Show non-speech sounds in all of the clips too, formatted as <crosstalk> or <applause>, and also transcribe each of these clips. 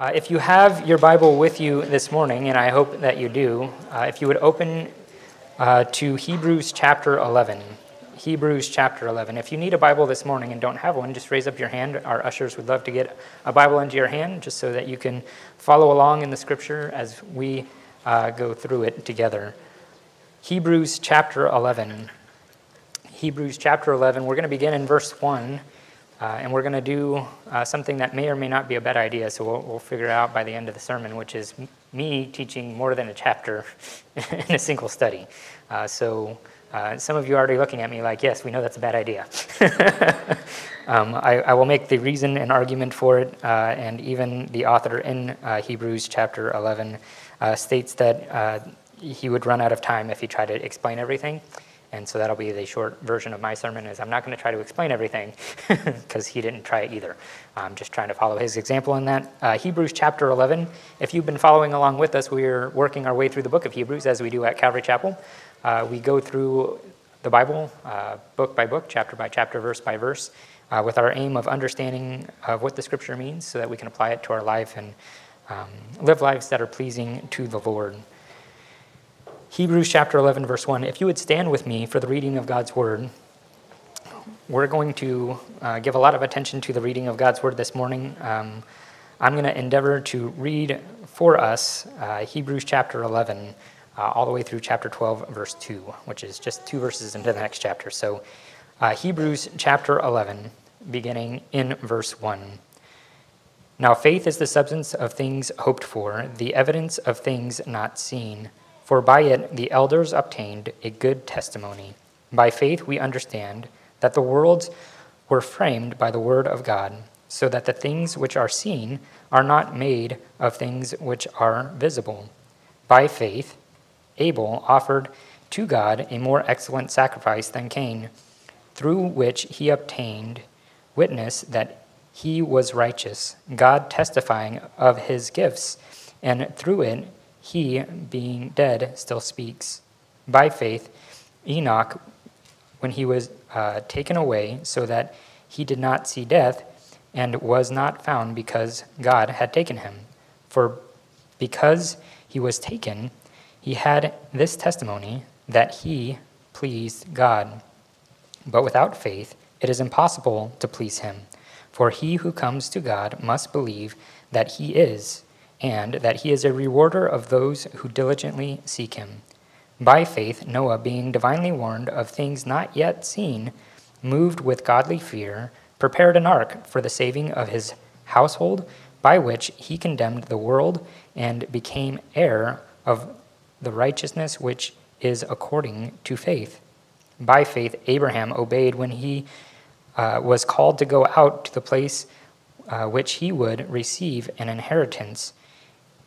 Uh, if you have your Bible with you this morning, and I hope that you do, uh, if you would open uh, to Hebrews chapter 11. Hebrews chapter 11. If you need a Bible this morning and don't have one, just raise up your hand. Our ushers would love to get a Bible into your hand just so that you can follow along in the scripture as we uh, go through it together. Hebrews chapter 11. Hebrews chapter 11. We're going to begin in verse 1. Uh, and we're going to do uh, something that may or may not be a bad idea, so we'll, we'll figure out by the end of the sermon, which is m- me teaching more than a chapter <laughs> in a single study. Uh, so uh, some of you are already looking at me like, yes, we know that's a bad idea. <laughs> um, I, I, will make the reason and argument for it, uh, and even the author in uh, Hebrews chapter 11 states that he would run out of time if he tried to explain everything. And so that'll be the short version of my sermon is I'm not going to try to explain everything <laughs> because he didn't try it either. I'm just trying to follow his example in that. Uh, Hebrews chapter 11. If you've been following along with us, we're working our way through the book of Hebrews as we do at Calvary Chapel. Uh, we go through the Bible uh, book by book, chapter by chapter, verse by verse, uh, with our aim of understanding of what the scripture means so that we can apply it to our life and um, live lives that are pleasing to the Lord. Hebrews chapter 11, verse 1. If you would stand with me for the reading of God's word, we're going to uh, give a lot of attention to the reading of God's word this morning. Um, I'm going to endeavor to read for us uh, Hebrews chapter 11, uh, all the way through chapter 12, verse 2, which is just two verses into the next chapter. So, uh, Hebrews chapter 11, beginning in verse 1. Now, faith is the substance of things hoped for, the evidence of things not seen. For by it the elders obtained a good testimony. By faith we understand that the worlds were framed by the word of God, so that the things which are seen are not made of things which are visible. By faith, Abel offered to God a more excellent sacrifice than Cain, through which he obtained witness that he was righteous, God testifying of his gifts, and through it he, being dead, still speaks. By faith, Enoch, when he was uh, taken away, so that he did not see death, and was not found because God had taken him. For because he was taken, he had this testimony that he pleased God. But without faith, it is impossible to please him. For he who comes to God must believe that he is and that he is a rewarder of those who diligently seek him. By faith, Noah, being divinely warned of things not yet seen, moved with godly fear, prepared an ark for the saving of his household, by which he condemned the world and became heir of the righteousness which is according to faith. By faith, Abraham obeyed when he uh, was called to go out to the place uh, which he would receive an inheritance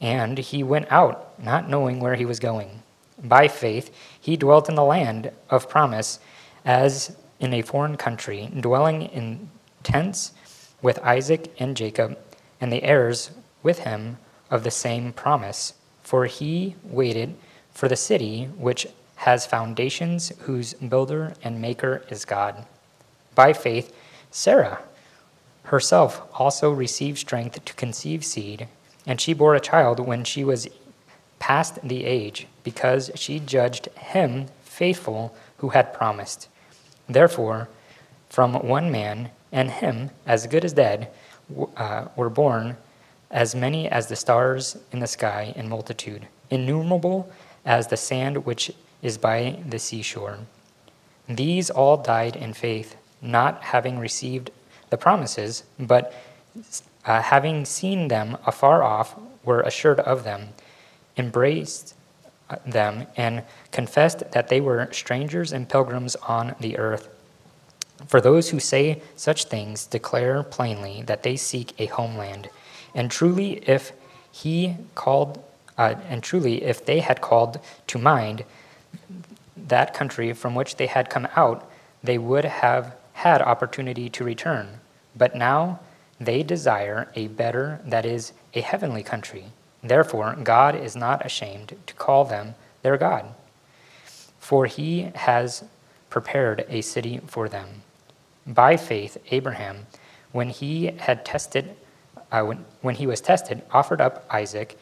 and he went out, not knowing where he was going. By faith, he dwelt in the land of promise, as in a foreign country, dwelling in tents with Isaac and Jacob, and the heirs with him of the same promise. For he waited for the city which has foundations, whose builder and maker is God. By faith, Sarah herself also received strength to conceive seed and she bore a child when she was past the age, because she judged him faithful who had promised. Therefore, from one man, and him as good as dead, uh, were born as many as the stars in the sky in multitude, innumerable as the sand which is by the seashore. These all died in faith, not having received the promises, but uh, having seen them afar off, were assured of them, embraced uh, them, and confessed that they were strangers and pilgrims on the earth. For those who say such things declare plainly that they seek a homeland. And truly, if he called, uh, and truly, if they had called to mind that country from which they had come out, they would have had opportunity to return. But now they desire a better, that is, a heavenly country. Therefore, God is not ashamed to call them their God, for he has prepared a city for them. By faith, Abraham, when he had tested uh, when, when he was tested, offered up Isaac,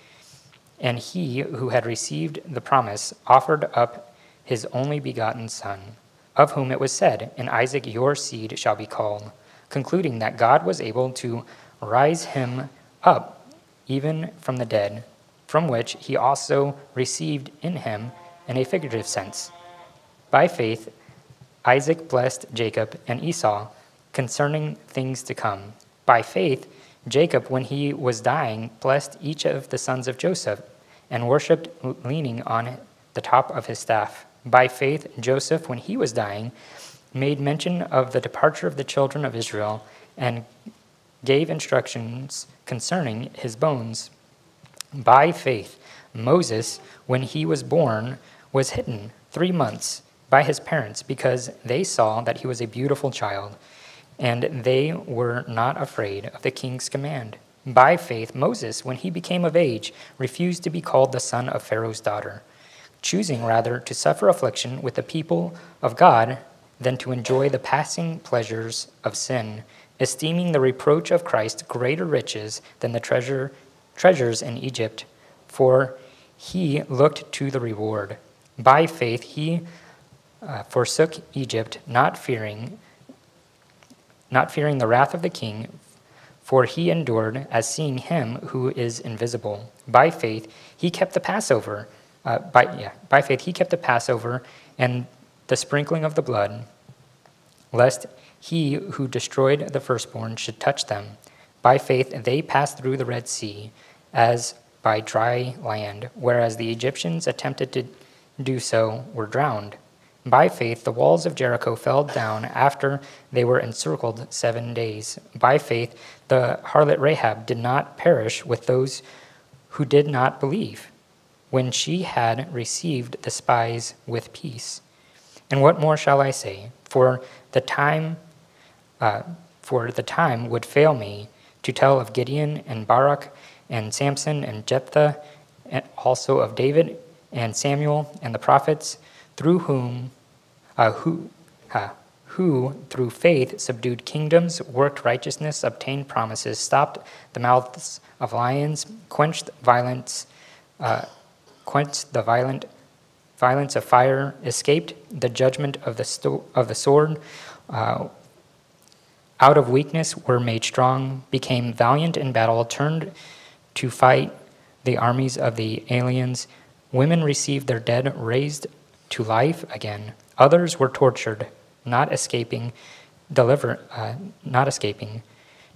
and he who had received the promise offered up his only begotten son, of whom it was said, In Isaac your seed shall be called, concluding that God was able to rise him up even from the dead, from which he also received in him in a figurative sense. By faith, Isaac blessed Jacob and Esau concerning things to come. By faith, Jacob, when he was dying, blessed each of the sons of Joseph and worshipped leaning on the top of his staff. By faith, Joseph, when he was dying, made mention of the departure of the children of Israel and gave instructions concerning his bones. By faith, Moses, when he was born, was hidden three months by his parents because they saw that he was a beautiful child and they were not afraid of the king's command. By faith, Moses, when he became of age, refused to be called the son of Pharaoh's daughter, choosing rather to suffer affliction with the people of God than to enjoy the passing pleasures of sin, esteeming the reproach of Christ greater riches than the treasure, treasures in Egypt, for he looked to the reward. By faith, he uh, forsook Egypt, not fearing not fearing the wrath of the king, for he endured as seeing him who is invisible. By faith, he kept the Passover. Uh, by, yeah, by faith, he kept the Passover and the sprinkling of the blood, lest he who destroyed the firstborn should touch them. By faith, they passed through the Red Sea as by dry land, whereas the Egyptians attempted to do so were drowned. By faith, the walls of Jericho fell down after they were encircled seven days. By faith, the harlot Rahab did not perish with those who did not believe, when she had received the spies with peace. And what more shall I say? For the time, uh, for the time would fail me to tell of Gideon and Barak and Samson and Jephthah, and also of David and Samuel and the prophets through whom, uh, who, uh, who through faith subdued kingdoms, worked righteousness, obtained promises, stopped the mouths of lions, quenched violence, uh, quenched the violent violence of fire, escaped the judgment of the of the sword. Uh, out of weakness were made strong, became valiant in battle, turned to fight the armies of the aliens. Women received their dead raised to life again. Others were tortured, not escaping deliver, uh, not escaping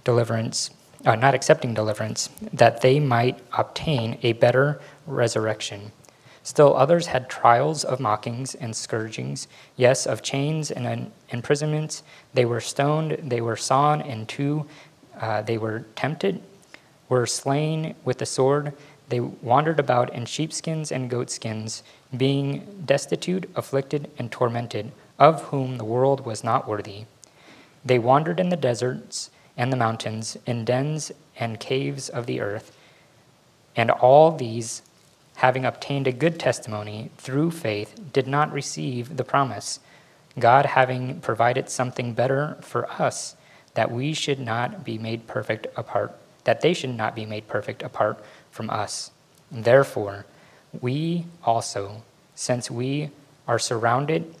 deliverance, uh, not accepting deliverance, that they might obtain a better resurrection. Still others had trials of mockings and scourgings, yes, of chains and imprisonments. They were stoned, they were sawn in two, uh, they were tempted, were slain with the sword. They wandered about in sheepskins and goatskins being destitute, afflicted, and tormented, of whom the world was not worthy. They wandered in the deserts and the mountains, in dens and caves of the earth. And all these, having obtained a good testimony through faith, did not receive the promise, God having provided something better for us, that we should not be made perfect apart, that they should not be made perfect apart from us. Therefore, we also, since we are surrounded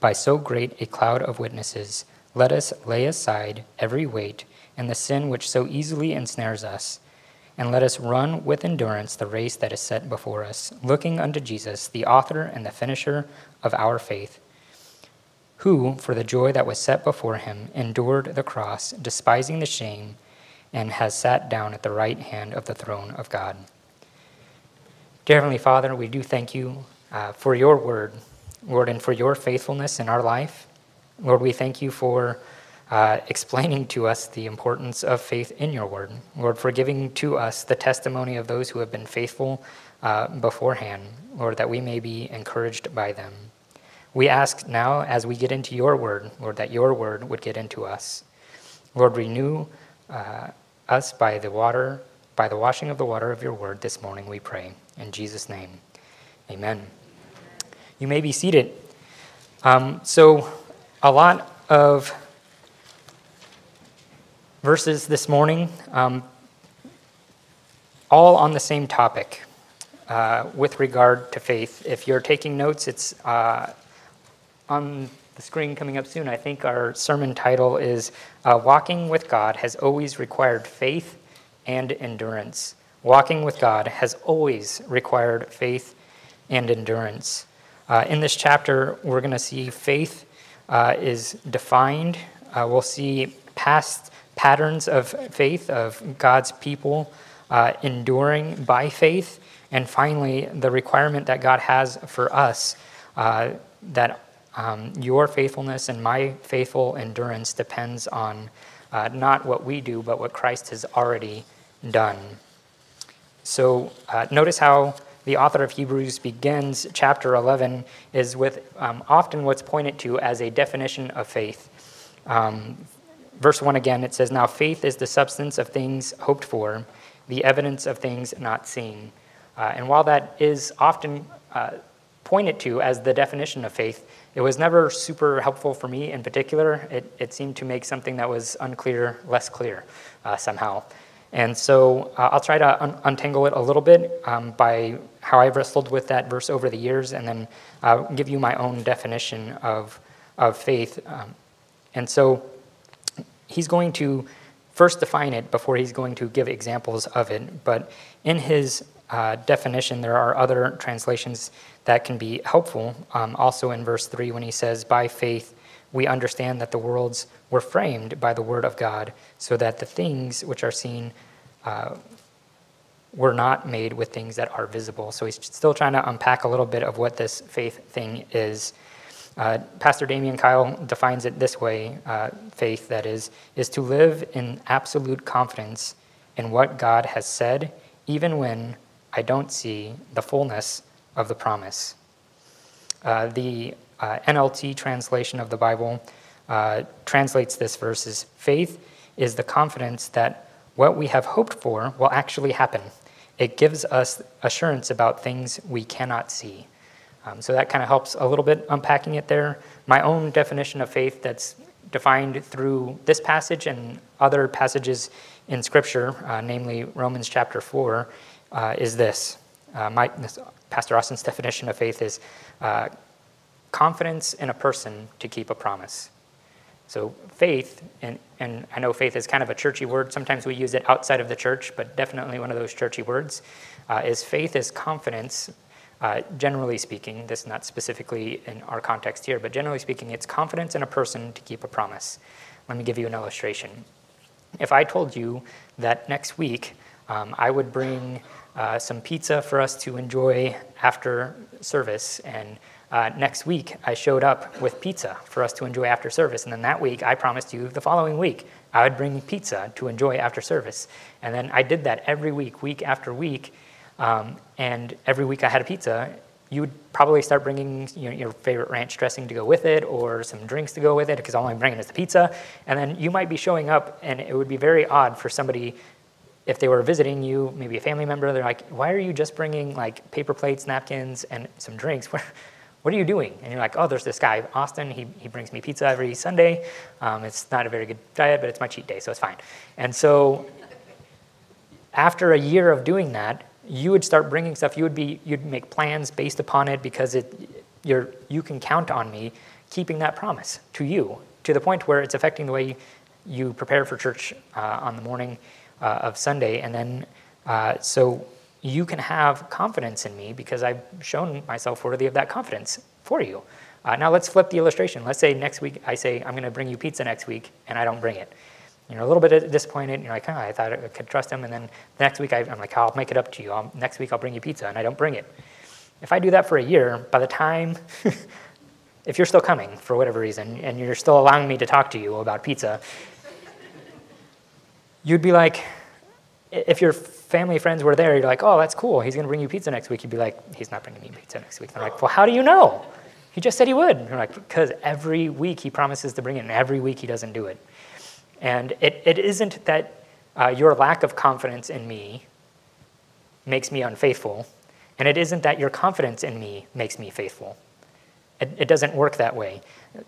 by so great a cloud of witnesses, let us lay aside every weight and the sin which so easily ensnares us, and let us run with endurance the race that is set before us, looking unto Jesus, the author and the finisher of our faith, who, for the joy that was set before him, endured the cross, despising the shame, and has sat down at the right hand of the throne of God. Dear Heavenly Father, we do thank you uh, for your word, Lord, and for your faithfulness in our life. Lord, we thank you for uh, explaining to us the importance of faith in your word. Lord, for giving to us the testimony of those who have been faithful uh, beforehand, Lord, that we may be encouraged by them. We ask now, as we get into your word, Lord, that your word would get into us. Lord, renew uh, us by the water, by the washing of the water of your word this morning, we pray. In Jesus' name, amen. You may be seated. Um, so, a lot of verses this morning, um, all on the same topic uh, with regard to faith. If you're taking notes, it's uh, on the screen coming up soon. I think our sermon title is uh, Walking with God Has Always Required Faith and Endurance. Walking with God has always required faith and endurance. Uh, in this chapter, we're going to see faith uh, is defined. Uh, we'll see past patterns of faith of God's people uh, enduring by faith. And finally, the requirement that God has for us uh, that um, your faithfulness and my faithful endurance depends on uh, not what we do, but what Christ has already done. So uh, notice how the author of Hebrews begins chapter 11 is with um, often what's pointed to as a definition of faith. Um, verse 1 again, it says, Now faith is the substance of things hoped for, the evidence of things not seen. Uh, and while that is often uh, pointed to as the definition of faith, it was never super helpful for me in particular. It, it seemed to make something that was unclear less clear uh, somehow. And so uh, I'll try to un- untangle it a little bit um, by how I've wrestled with that verse over the years and then uh, give you my own definition of, of faith. Um, and so he's going to first define it before he's going to give examples of it. But in his uh, definition, there are other translations that can be helpful. Um, also in verse 3, when he says, By faith, we understand that the worlds were framed by the word of God, so that the things which are seen uh, were not made with things that are visible. So he's still trying to unpack a little bit of what this faith thing is. Uh, Pastor Damian Kyle defines it this way uh, faith, that is, is to live in absolute confidence in what God has said, even when I don't see the fullness of the promise. Uh, the uh, NLT translation of the Bible uh, translates this verse as faith is the confidence that what we have hoped for will actually happen. It gives us assurance about things we cannot see. Um, so that kind of helps a little bit unpacking it there. My own definition of faith that's defined through this passage and other passages in Scripture, uh, namely Romans chapter 4, uh, is this. Uh, my, this. Pastor Austin's definition of faith is uh, confidence in a person to keep a promise. So, faith, and, and I know faith is kind of a churchy word. Sometimes we use it outside of the church, but definitely one of those churchy words. Uh, is faith is confidence, uh, generally speaking. This is not specifically in our context here, but generally speaking, it's confidence in a person to keep a promise. Let me give you an illustration. If I told you that next week um, I would bring uh, some pizza for us to enjoy after service. And uh, next week, I showed up with pizza for us to enjoy after service. And then that week, I promised you the following week, I would bring pizza to enjoy after service. And then I did that every week, week after week. Um, and every week I had a pizza. You would probably start bringing you know, your favorite ranch dressing to go with it or some drinks to go with it because all I'm bringing is the pizza. And then you might be showing up, and it would be very odd for somebody if they were visiting you, maybe a family member, they're like, why are you just bringing like paper plates, napkins, and some drinks? <laughs> what are you doing? And you're like, oh, there's this guy, Austin. He, he brings me pizza every Sunday. Um, it's not a very good diet, but it's my cheat day, so it's fine. And so after a year of doing that, you would start bringing stuff. You would be, you'd make plans based upon it because it, you're, you can count on me keeping that promise to you to the point where it's affecting the way you prepare for church uh, on the morning uh, of Sunday. And then, uh, so you can have confidence in me because I've shown myself worthy of that confidence for you. Uh, now let's flip the illustration. Let's say next week I say I'm going to bring you pizza next week, and I don't bring it. You're a little bit disappointed. You're like, oh, I thought I could trust him. And then the next week I, am like, I'll make it up to you. I'll, next week I'll bring you pizza, and I don't bring it. If I do that for a year, by the time, <laughs> if you're still coming for whatever reason, and you're still allowing me to talk to you about pizza, you'd be like, if your family friends were there, you're like, oh, that's cool. He's going to bring you pizza next week. You'd be like, he's not bringing me pizza next week. They're like, well, how do you know? He just said he would. you're like, because every week he promises to bring it, and every week he doesn't do it. And it, it isn't that uh, your lack of confidence in me makes me unfaithful, and it isn't that your confidence in me makes me faithful. It, it doesn't work that way.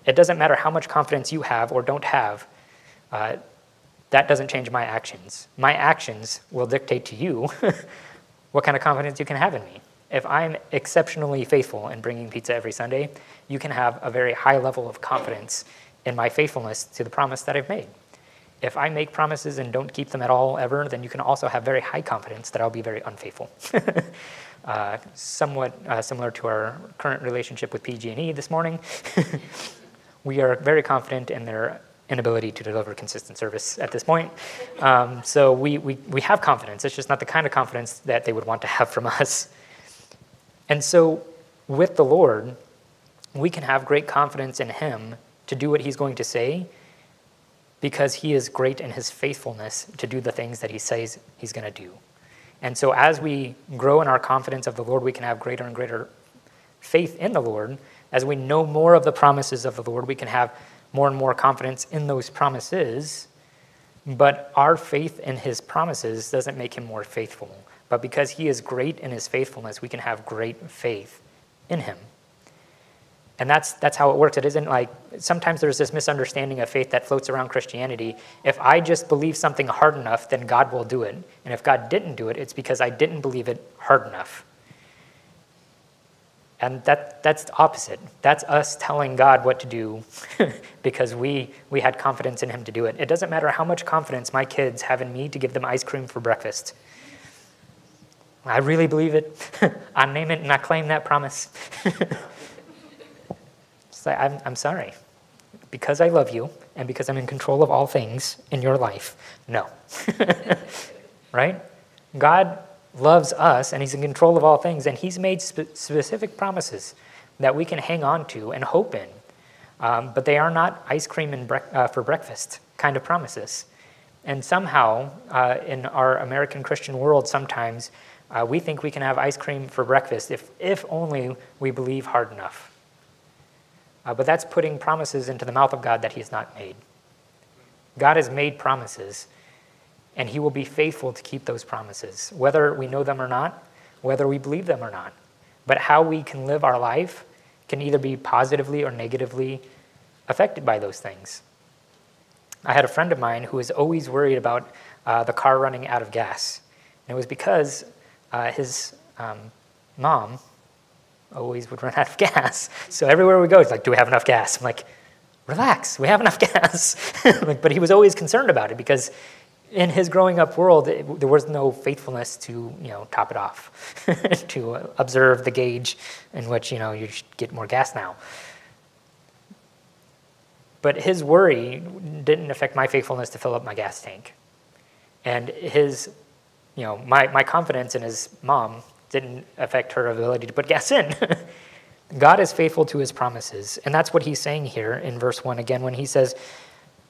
It doesn't matter how much confidence you have or don't have. Uh, that doesn't change my actions. My actions will dictate to you <laughs> what kind of confidence you can have in me. If I'm exceptionally faithful in bringing pizza every Sunday, you can have a very high level of confidence in my faithfulness to the promise that I've made. If I make promises and don't keep them at all ever, then you can also have very high confidence that I'll be very unfaithful. <laughs> uh, somewhat uh, similar to our current relationship with PG&E this morning. <laughs> we are very confident in their inability to deliver consistent service at this point. Um, so we, we, we have confidence. It's just not the kind of confidence that they would want to have from <laughs> us. And so with the Lord, we can have great confidence in Him to do what He's going to say because he is great in his faithfulness to do the things that he says he's going to do. And so, as we grow in our confidence of the Lord, we can have greater and greater faith in the Lord. As we know more of the promises of the Lord, we can have more and more confidence in those promises. But our faith in his promises doesn't make him more faithful. But because he is great in his faithfulness, we can have great faith in him. And that's, that's how it works. It isn't like sometimes there's this misunderstanding of faith that floats around Christianity. If I just believe something hard enough, then God will do it. And if God didn't do it, it's because I didn't believe it hard enough. And that, that's the opposite. That's us telling God what to do <laughs> because we, we had confidence in Him to do it. It doesn't matter how much confidence my kids have in me to give them ice cream for breakfast. I really believe it. <laughs> I name it and I claim that promise. <laughs> Say, I'm, I'm sorry. Because I love you and because I'm in control of all things in your life, no. <laughs> right? God loves us and He's in control of all things, and He's made spe- specific promises that we can hang on to and hope in. Um, but they are not ice cream and bre- uh, for breakfast kind of promises. And somehow, uh, in our American Christian world, sometimes uh, we think we can have ice cream for breakfast if, if only we believe hard enough. Uh, but that's putting promises into the mouth of God that He has not made. God has made promises, and He will be faithful to keep those promises, whether we know them or not, whether we believe them or not. But how we can live our life can either be positively or negatively affected by those things. I had a friend of mine who was always worried about uh, the car running out of gas. And it was because uh, his um, mom always would run out of gas. So everywhere we go, he's like, Do we have enough gas? I'm like, Relax, we have enough <laughs> gas. but he was always concerned about it because in his growing up world, it, there was no faithfulness to you know top it off, <laughs> to observe the gauge in which you know you should get more gas now. But his worry didn't affect my faithfulness to fill up my gas tank, and his, you know, my my confidence in his mom didn't affect her ability to put gas in. <laughs> God is faithful to his promises. And that's what he's saying here in verse 1 again when he says,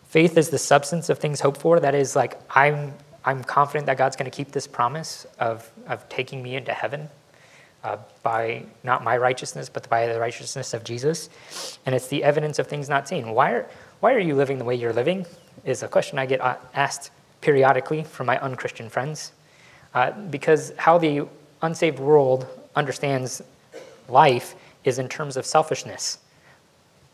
faith is the substance of things hoped for. That is like, I'm, I'm confident that God's going to keep this promise of, of taking me into heaven uh, by not my righteousness, but by the righteousness of Jesus. And it's the evidence of things not seen. Why are, why are you living the way you're living? Is a question I get uh, asked periodically from my unchristian friends. Uh, because how the unsaved world understands life is in terms of selfishness.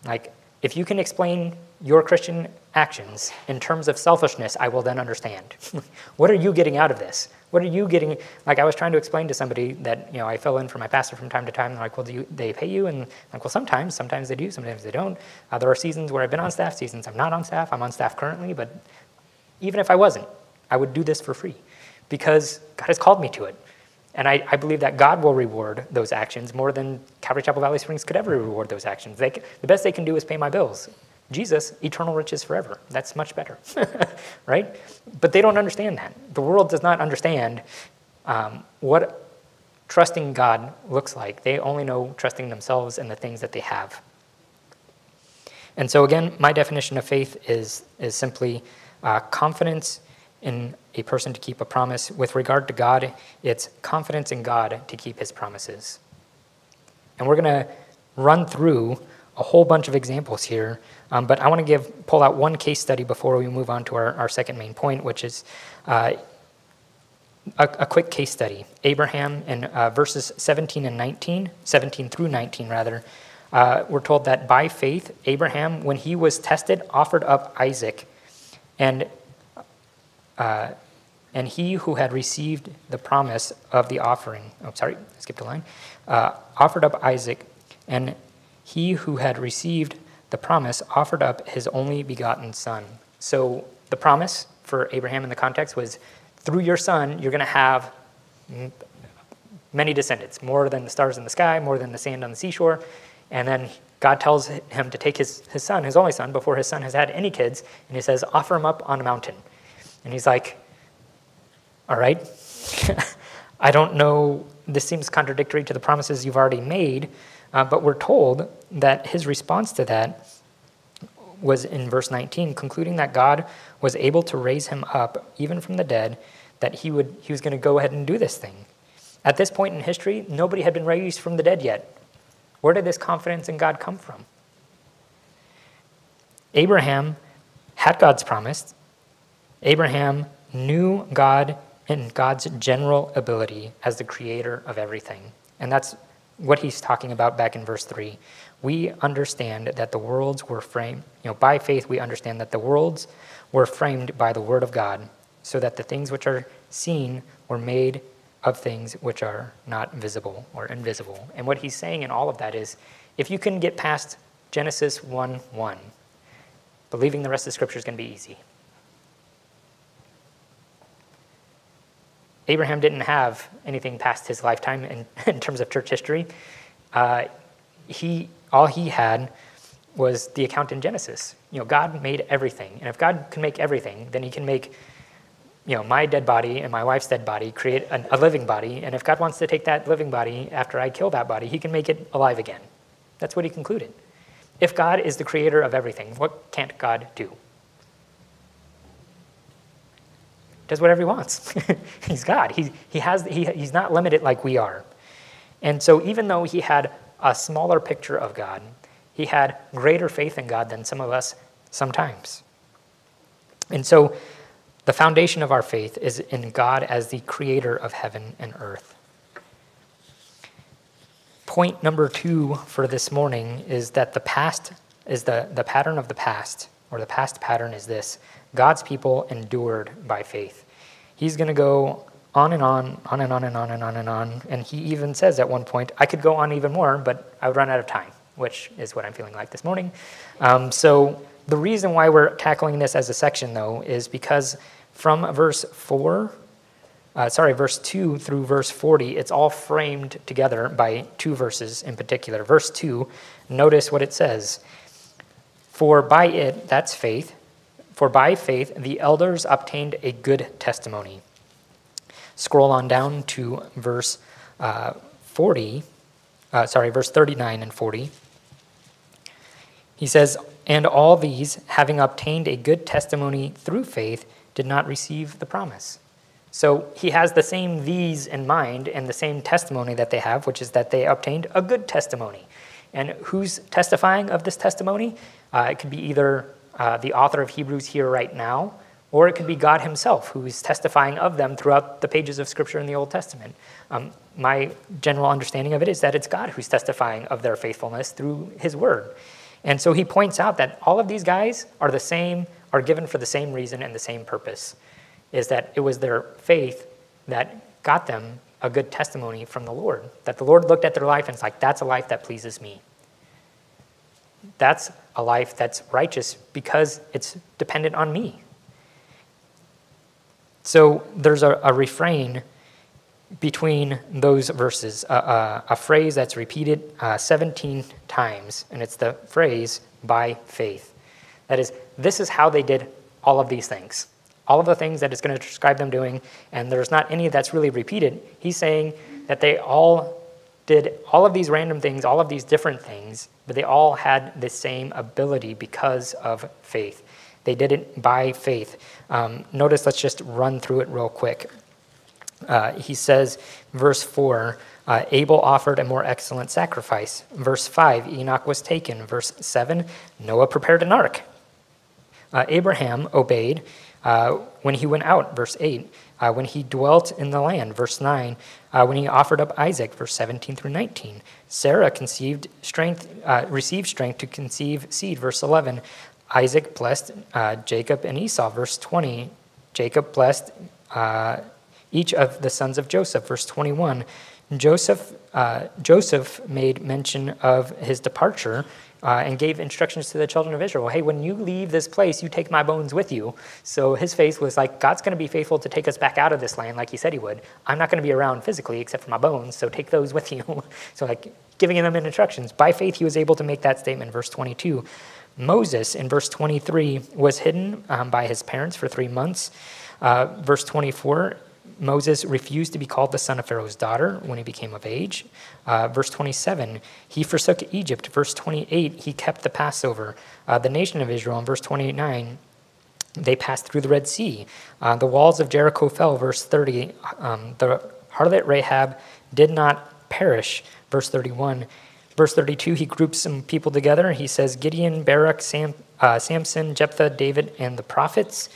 Like, if you can explain your Christian actions in terms of selfishness, I will then understand. <laughs> what are you getting out of this? What are you getting? Like, I was trying to explain to somebody that, you know, I fill in for my pastor from time to time. They're like, well, do you, they pay you? And I'm like, well, sometimes. Sometimes they do, sometimes they don't. Uh, there are seasons where I've been on staff, seasons I'm not on staff. I'm on staff currently, but even if I wasn't, I would do this for free because God has called me to it. And I, I, believe that God will reward those actions more than Calvary Chapel Valley Springs could ever reward those actions. The best they can do is pay my bills. Jesus, eternal riches forever. That's much better, <laughs> right? But they don't understand that. The world does not understand um, what trusting God looks like. They only know trusting themselves and the things that they have. And so, again, my definition of faith is, is simply uh, confidence in a person to keep a promise. With regard to God, it's confidence in God to keep his promises. And we're going to run through a whole bunch of examples here, um, but I want to give pull out one case study before we move on to our, our second main point, which is uh, a, a, quick case study. Abraham in uh, verses 17 and 19, 17 through 19 rather, uh, we're told that by faith, Abraham, when he was tested, offered up Isaac. And uh, and he who had received the promise of the offering, oh, sorry, I skipped a line, uh, offered up Isaac, and he who had received the promise offered up his only begotten son. So the promise for Abraham in the context was through your son, you're going to have many descendants, more than the stars in the sky, more than the sand on the seashore. And then God tells him to take his, his son, his only son, before his son has had any kids, and he says, offer him up on a mountain. And he's like, all right, <laughs> I don't know, this seems contradictory to the promises you've already made, uh, but we're told that his response to that was in verse 19, concluding that God was able to raise him up even from the dead, that he, would, he was going to go ahead and do this thing. At this point in history, nobody had been raised from the dead yet. Where did this confidence in God come from? Abraham had God's promise. Abraham knew God and God's general ability as the creator of everything. And that's what he's talking about back in verse 3. We understand that the worlds were framed, you know, by faith we understand that the worlds were framed by the word of God, so that the things which are seen were made of things which are not visible or invisible. And what he's saying in all of that is if you can get past Genesis 1 1, believing the rest of the scripture is going to be easy. Abraham didn't have anything past his lifetime in, <laughs> in terms of church history. Uh, he, all he had was the account in Genesis. You know, God made everything. And if God can make everything, then he can make you know, my dead body and my wife's dead body, create a, a living body. And if God wants to take that living body after I kill that body, he can make it alive again. That's what he concluded. If God is the creator of everything, what can't God do? Does whatever he wants. <laughs> he's God. He, he has, he, he's not limited like we are. And so, even though he had a smaller picture of God, he had greater faith in God than some of us sometimes. And so, the foundation of our faith is in God as the creator of heaven and earth. Point number two for this morning is that the past is the, the pattern of the past, or the past pattern is this God's people endured by faith. He's going to go on and on, on and on and on and on and on. And he even says at one point, I could go on even more, but I would run out of time, which is what I'm feeling like this morning. Um, so the reason why we're tackling this as a section, though, is because from verse 4, uh, sorry, verse 2 through verse 40, it's all framed together by two verses in particular. Verse 2, notice what it says For by it, that's faith, for by faith the elders obtained a good testimony. Scroll on down to verse uh, 40, uh, sorry, verse 39 and 40. He says, And all these, having obtained a good testimony through faith, did not receive the promise. So he has the same these in mind and the same testimony that they have, which is that they obtained a good testimony. And who's testifying of this testimony? Uh, it could be either uh, the author of Hebrews here right now, or it could be God Himself who is testifying of them throughout the pages of Scripture in the Old Testament. Um, my general understanding of it is that it's God who's testifying of their faithfulness through His Word. And so he points out that all of these guys are the same are given for the same reason and the same purpose is that it was their faith that got them a good testimony from the Lord. That the Lord looked at their life and it's like, that's a life that pleases me. That's a life that's righteous because it's dependent on me. So there's a, a refrain between those verses, a phrase that's repeated uh, 17 times, and it's the phrase by faith. That is, this is how they did all of these things. All of the things that it's going to describe them doing, and there's not any that's really repeated. He's saying that they all did all of these random things, all of these different things, but they all had the same ability because of faith. They did it by faith. Um, notice, let's just run through it real quick. Uh, he says, verse 4, uh, Abel offered a more excellent sacrifice. Verse 5, Enoch was taken. Verse 7, Noah prepared an ark. Uh, Abraham obeyed uh, when he went out, verse 8, uh, when he dwelt in the land, verse 9, uh, when he offered up Isaac, verse 17 through 19. Sarah conceived strength, uh, received strength to conceive seed, verse 11. Isaac blessed uh, Jacob and Esau, verse 20. Jacob blessed uh, each of the sons of Joseph. Verse 21 Joseph, uh, Joseph made mention of his departure uh, and gave instructions to the children of Israel hey, when you leave this place, you take my bones with you. So his faith was like, God's going to be faithful to take us back out of this land like he said he would. I'm not going to be around physically except for my bones, so take those with you. <laughs> so, like, giving them instructions. By faith, he was able to make that statement. Verse 22. Moses, in verse 23, was hidden um, by his parents for three months. Uh, verse 24, Moses refused to be called the son of Pharaoh's daughter when he became of age. Uh, verse 27, he forsook Egypt. Verse 28, he kept the Passover. Uh, the nation of Israel, in verse 29, they passed through the Red Sea. Uh, the walls of Jericho fell. Verse 30, um, the harlot Rahab did not perish. Verse 31, verse 32, he groups some people together. He says Gideon, Barak, Sam, uh, Samson, Jephthah, David, and the prophets.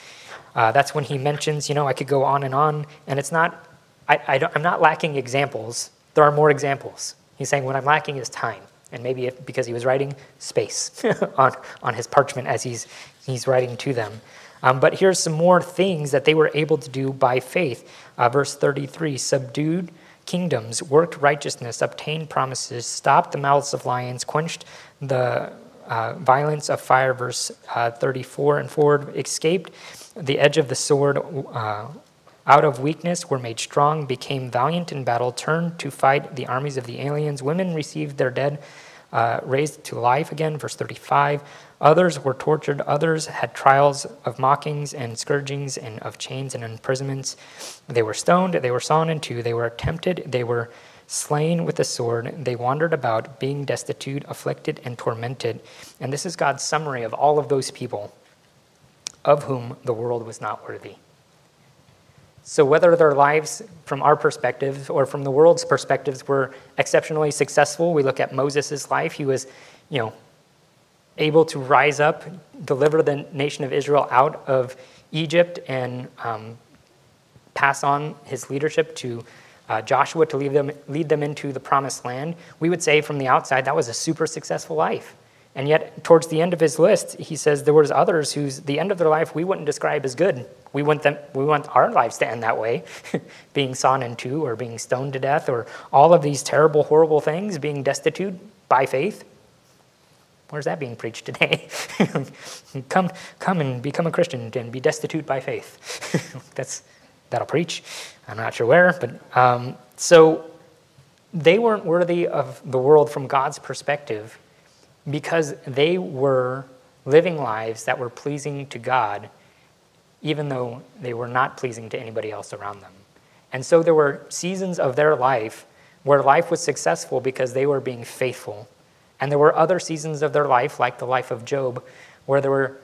Uh, that's when he mentions, you know, I could go on and on, and it's not, I, I am not lacking examples. There are more examples. He's saying what I'm lacking is time, and maybe if, because he was writing space <laughs> on, on his parchment as he's, he's writing to them. Um, but here's some more things that they were able to do by faith. Uh, verse 33 subdued kingdoms, worked righteousness, obtained promises, stopped the mouths of lions, quenched the uh, violence of fire, verse uh, 34 and forward, escaped the edge of the sword uh, out of weakness were made strong, became valiant in battle, turned to fight the armies of the aliens. Women received their dead uh, raised to life again, verse 35. Others were tortured, others had trials of mockings and scourgings and of chains and imprisonments. They were stoned, they were sawn in two, they were tempted, they were slain with the sword. They wandered about, being destitute, afflicted, and tormented. And this is God's summary of all of those people of whom the world was not worthy. So, whether their lives, from our perspective or from the world's perspectives, were exceptionally successful, we look at Moses' life. He was, you know, able to rise up, deliver the nation of Israel out of Egypt, and um, pass on his leadership to uh, Joshua to lead them, lead them into the promised land. We would say from the outside that was a super successful life. And yet, towards the end of his list, he says there was others whose the end of their life we wouldn't describe as good. We want them, we want our lives to end that way, <laughs> being sawn in two, or being stoned to death, or all of these terrible, horrible things, being destitute by faith. Where's that being preached today? <laughs> come, come and become a Christian and be destitute by faith. <laughs> That's that'll preach. I'm not sure where, but um, so they weren't worthy of the world from God's perspective because they were living lives that were pleasing to God, even though they were not pleasing to anybody else around them. And so there were seasons of their life where life was successful because they were being faithful. And there were other seasons of their life, like the life of Job, where there were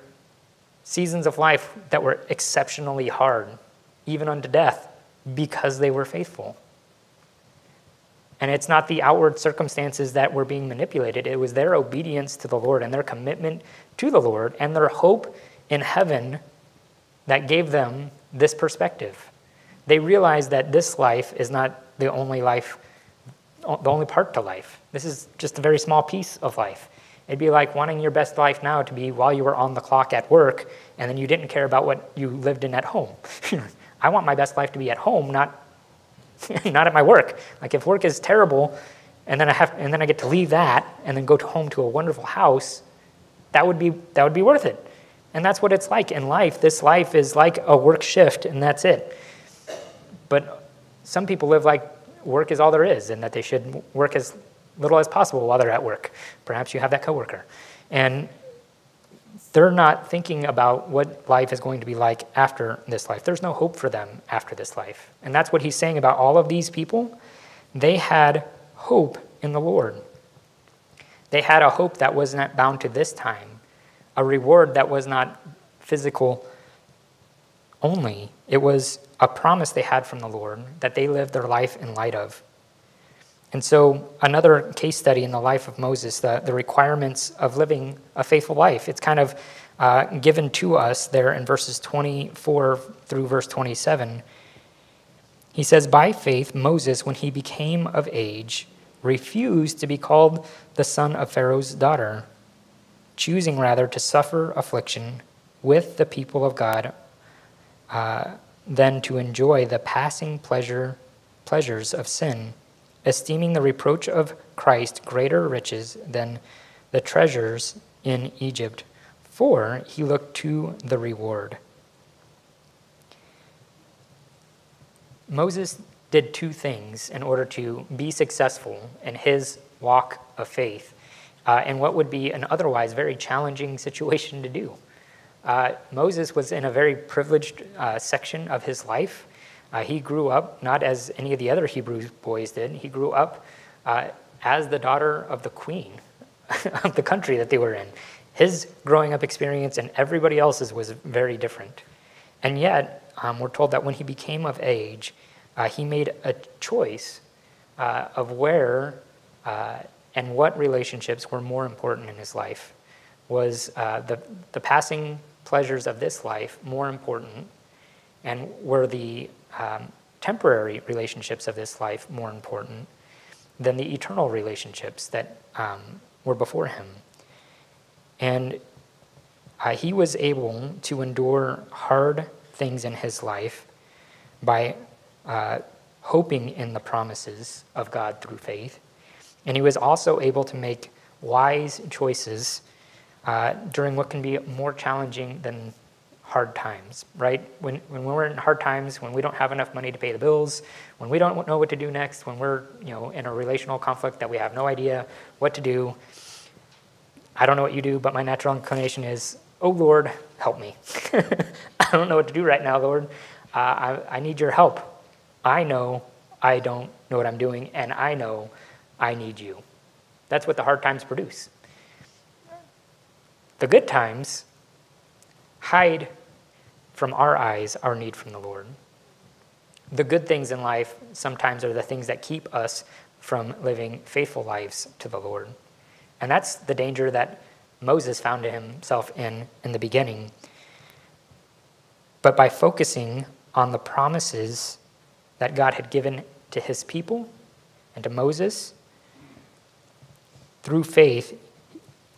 seasons of life that were exceptionally hard, even unto death, because they were faithful. And it's not the outward circumstances that were being manipulated, it was their obedience to the Lord and their commitment to the Lord and their hope in heaven that gave them this perspective. They realized that this life is not the only life, the only part to life. This is just a very small piece of life. It'd be like wanting your best life now to be while you were on the clock at work and then you didn't care about what you lived in at home. <laughs> I want my best life to be at home, not <laughs> not at my work. Like if work is terrible, and then I have, and then I get to leave that, and then go to home to a wonderful house, that would be that would be worth it. And that's what it's like in life. This life is like a work shift, and that's it. But some people live like work is all there is, and that they should work as little as possible while they're at work. Perhaps you have that coworker, and they're not thinking about what life is going to be like after this life. There's no hope for them after this life. And that's what he's saying about all of these people. They had hope in the Lord. They had a hope that was not bound to this time, a reward that was not physical only. It was a promise they had from the Lord that they lived their life in light of. And so, another case study in the life of Moses, the, the requirements of living a faithful life. It's kind of uh, given to us there in verses 24 through verse 27. He says, By faith, Moses, when he became of age, refused to be called the son of Pharaoh's daughter, choosing rather to suffer affliction with the people of God uh, than to enjoy the passing pleasure, pleasures of sin, esteeming the reproach of Christ greater riches than the treasures in Egypt, for he looked to the reward. Moses did two things in order to be successful in his walk of faith uh, in what would be an otherwise very challenging <laughs> situation to do. Uh, Moses was in a very privileged uh, section of his life. Uh, he grew up not as any of the other Hebrew boys did, he grew up uh, as the daughter of the queen <laughs> of the country that they were in. His growing up experience and everybody else's was very different. And yet, um, we're told that when he became of age, uh, he made a choice uh, of where uh, and what relationships were more important in his life. Was uh, the, the passing pleasures of this life more important? And were the um, temporary relationships of this life more important than the eternal relationships that um, were before him? And uh, he was able to endure hard things in his life by uh, hoping in the promises of God through faith. And he was also able to make wise choices uh, during what can be more challenging than hard times, right? When, when we're in hard times, when we don't have enough money to pay the bills, when we don't know what to do next, when we're you know, in a relational conflict that we have no idea what to do, I don't know what you do, but my natural inclination is, oh Lord, help me. <laughs> I don't know what to do right now, Lord. Uh, I, I need your help. I know I don't know what I'm doing, and I know I need you. That's what the hard times produce. The good times hide from our eyes our need from the Lord. The good things in life sometimes are the things that keep us from living faithful lives to the Lord. And that's the danger that Moses found himself in in the beginning. But by focusing on the promises that God had given to his people and to Moses, through faith,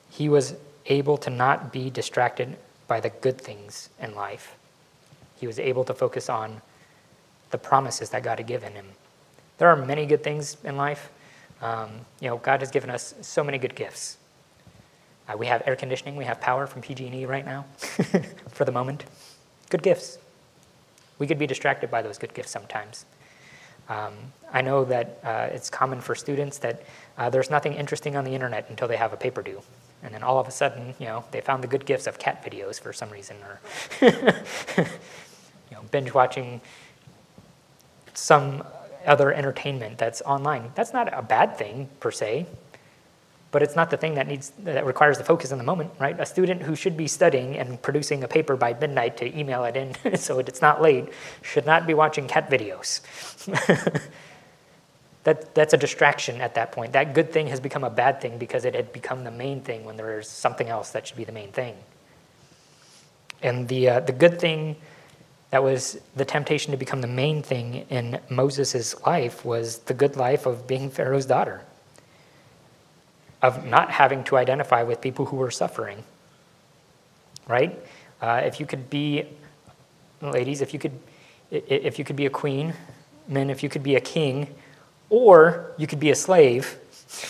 he was able to not be distracted by the good things in life. He was able to focus on the promises that God had given him. There are many good things in life. Um, you know, God has given us so many good gifts. Uh, we have air conditioning, we have power from PG&E right now, <laughs> for the moment. Good gifts. We could be distracted by those good gifts sometimes. Um, I know that uh, it's common for students that uh, there's nothing interesting on the internet until they have a paper due. And then all of a sudden, you know, they found the good gifts of cat videos for some reason, or <laughs> know, binge watching some other entertainment that's online. That's not a bad thing per se, but it's not the thing that needs that requires the focus in the moment, right? A student who should be studying and producing a paper by midnight to email it in <laughs> so it's not late should not be watching cat videos. <laughs> that, that's a distraction at that point. That good thing has become a bad thing because it had become the main thing when there's something else that should be the main thing. And the, uh, the good thing that was the temptation to become the main thing in Moses' life was the good life of being Pharaoh's daughter of not having to identify with people who were suffering. Right? Uh, if you could be, ladies, if you could, if you could be a queen, men, if you could be a king, or you could be a slave.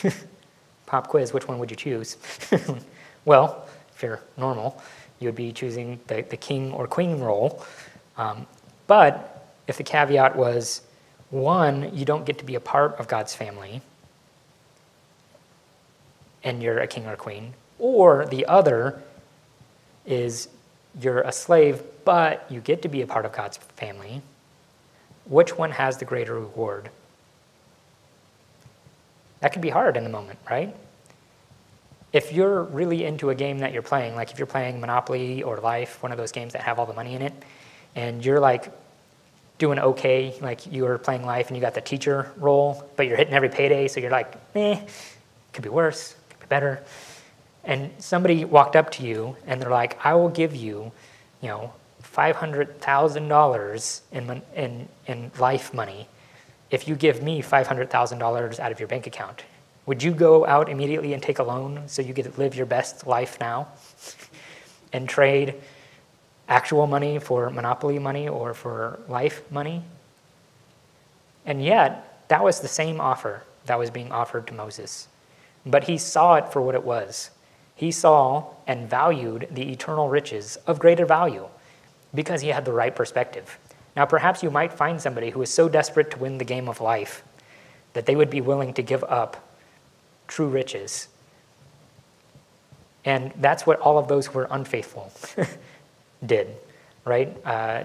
<laughs> Pop quiz, which one would you choose? <laughs> well, if you're normal, you would be choosing the, the king or queen role. Um, but if the caveat was one, you don't get to be a part of God's family, and you're a king or queen. Or the other is you're a slave, but you get to be a part of God's family. Which one has the greater reward? That could be hard in the moment, right? If you're really into a game that you're playing, like if you're playing Monopoly or Life, one of those games that have all the money in it, and you're like doing okay, like you were playing Life and you got the teacher role, but you're hitting every payday, so you're like, eh, could be worse could be better. And somebody walked up to you and they're like, I will give you, you know, $500,000 in, in, in life money if you give me $500,000 out of your bank account. Would you go out immediately and take a loan so you to live your best life now <laughs> and trade actual money for monopoly money or for life money. And yet, that was the same offer that was being offered to Moses. But he saw it for what it was. He saw and valued the eternal riches of greater value because he had the right perspective. Now, perhaps you might find somebody who is so desperate to win the game of life that they would be willing to give up true riches. And that's what all of those who were unfaithful <laughs> did, right? Uh,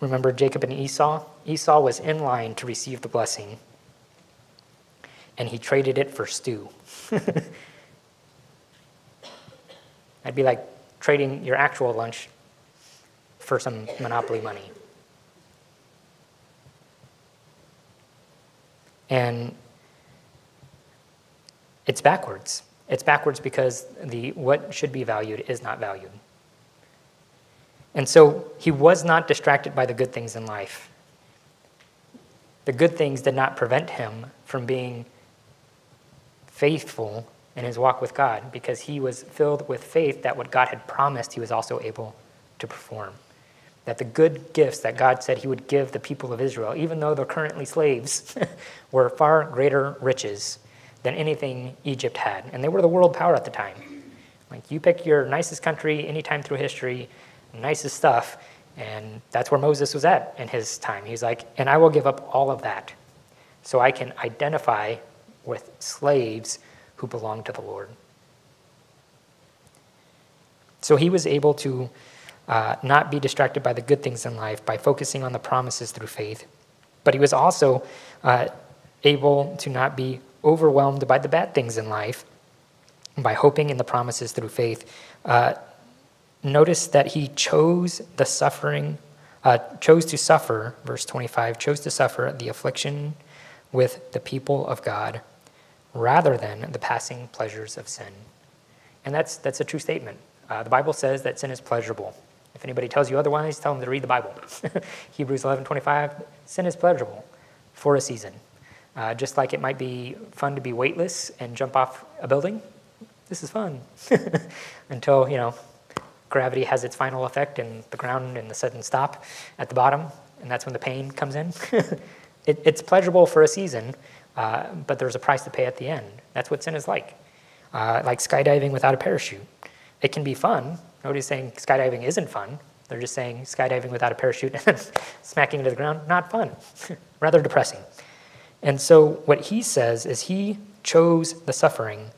remember Jacob and Esau? Esau was in line to receive the blessing, and he traded it for stew. <laughs> That'd be like trading your actual lunch for some monopoly money. And it's backwards. It's backwards because the what should be valued is not valued. And so he was not distracted by the good things in life. The good things did not prevent him from being faithful in his walk with God because he was filled with faith that what God had promised he was also able to perform that the good gifts that God said he would give the people of Israel, even though they're currently slaves, <laughs> were far greater riches than anything Egypt had. And they were the world power at the time. Like, you pick your nicest country anytime through history, nicest stuff, and that's where Moses was at in his time. He's like, and I will give up all of that so I can identify with slaves who belong to the Lord. So he was able to uh, not be distracted by the good things in life by focusing on the promises through faith. But he was also uh, able to not be overwhelmed by the bad things in life by hoping in the promises through faith. Uh, notice that he chose the suffering, uh, chose to suffer, verse 25, chose to suffer the affliction with the people of God rather than the passing pleasures of sin. And that's, that's a true statement. Uh, the Bible says that sin is pleasurable. If anybody tells you otherwise, tell them to read the Bible. <laughs> Hebrews 11:25, sin is pleasurable for a season. Uh, just like it might be fun to be weightless and jump off a building, this is fun. <laughs> Until, you know, gravity has its final effect and the ground and the sudden stop at the bottom, and that's when the pain comes in. <laughs> it, it's pleasurable for a season, uh, but there's a price to pay at the end. That's what sin is like. Uh, like skydiving without a parachute. It can be fun, Nobody's saying skydiving isn't fun. They're just saying skydiving without a parachute <laughs> and smacking into the ground, not fun, <laughs> rather depressing. And so what he says is he chose the suffering,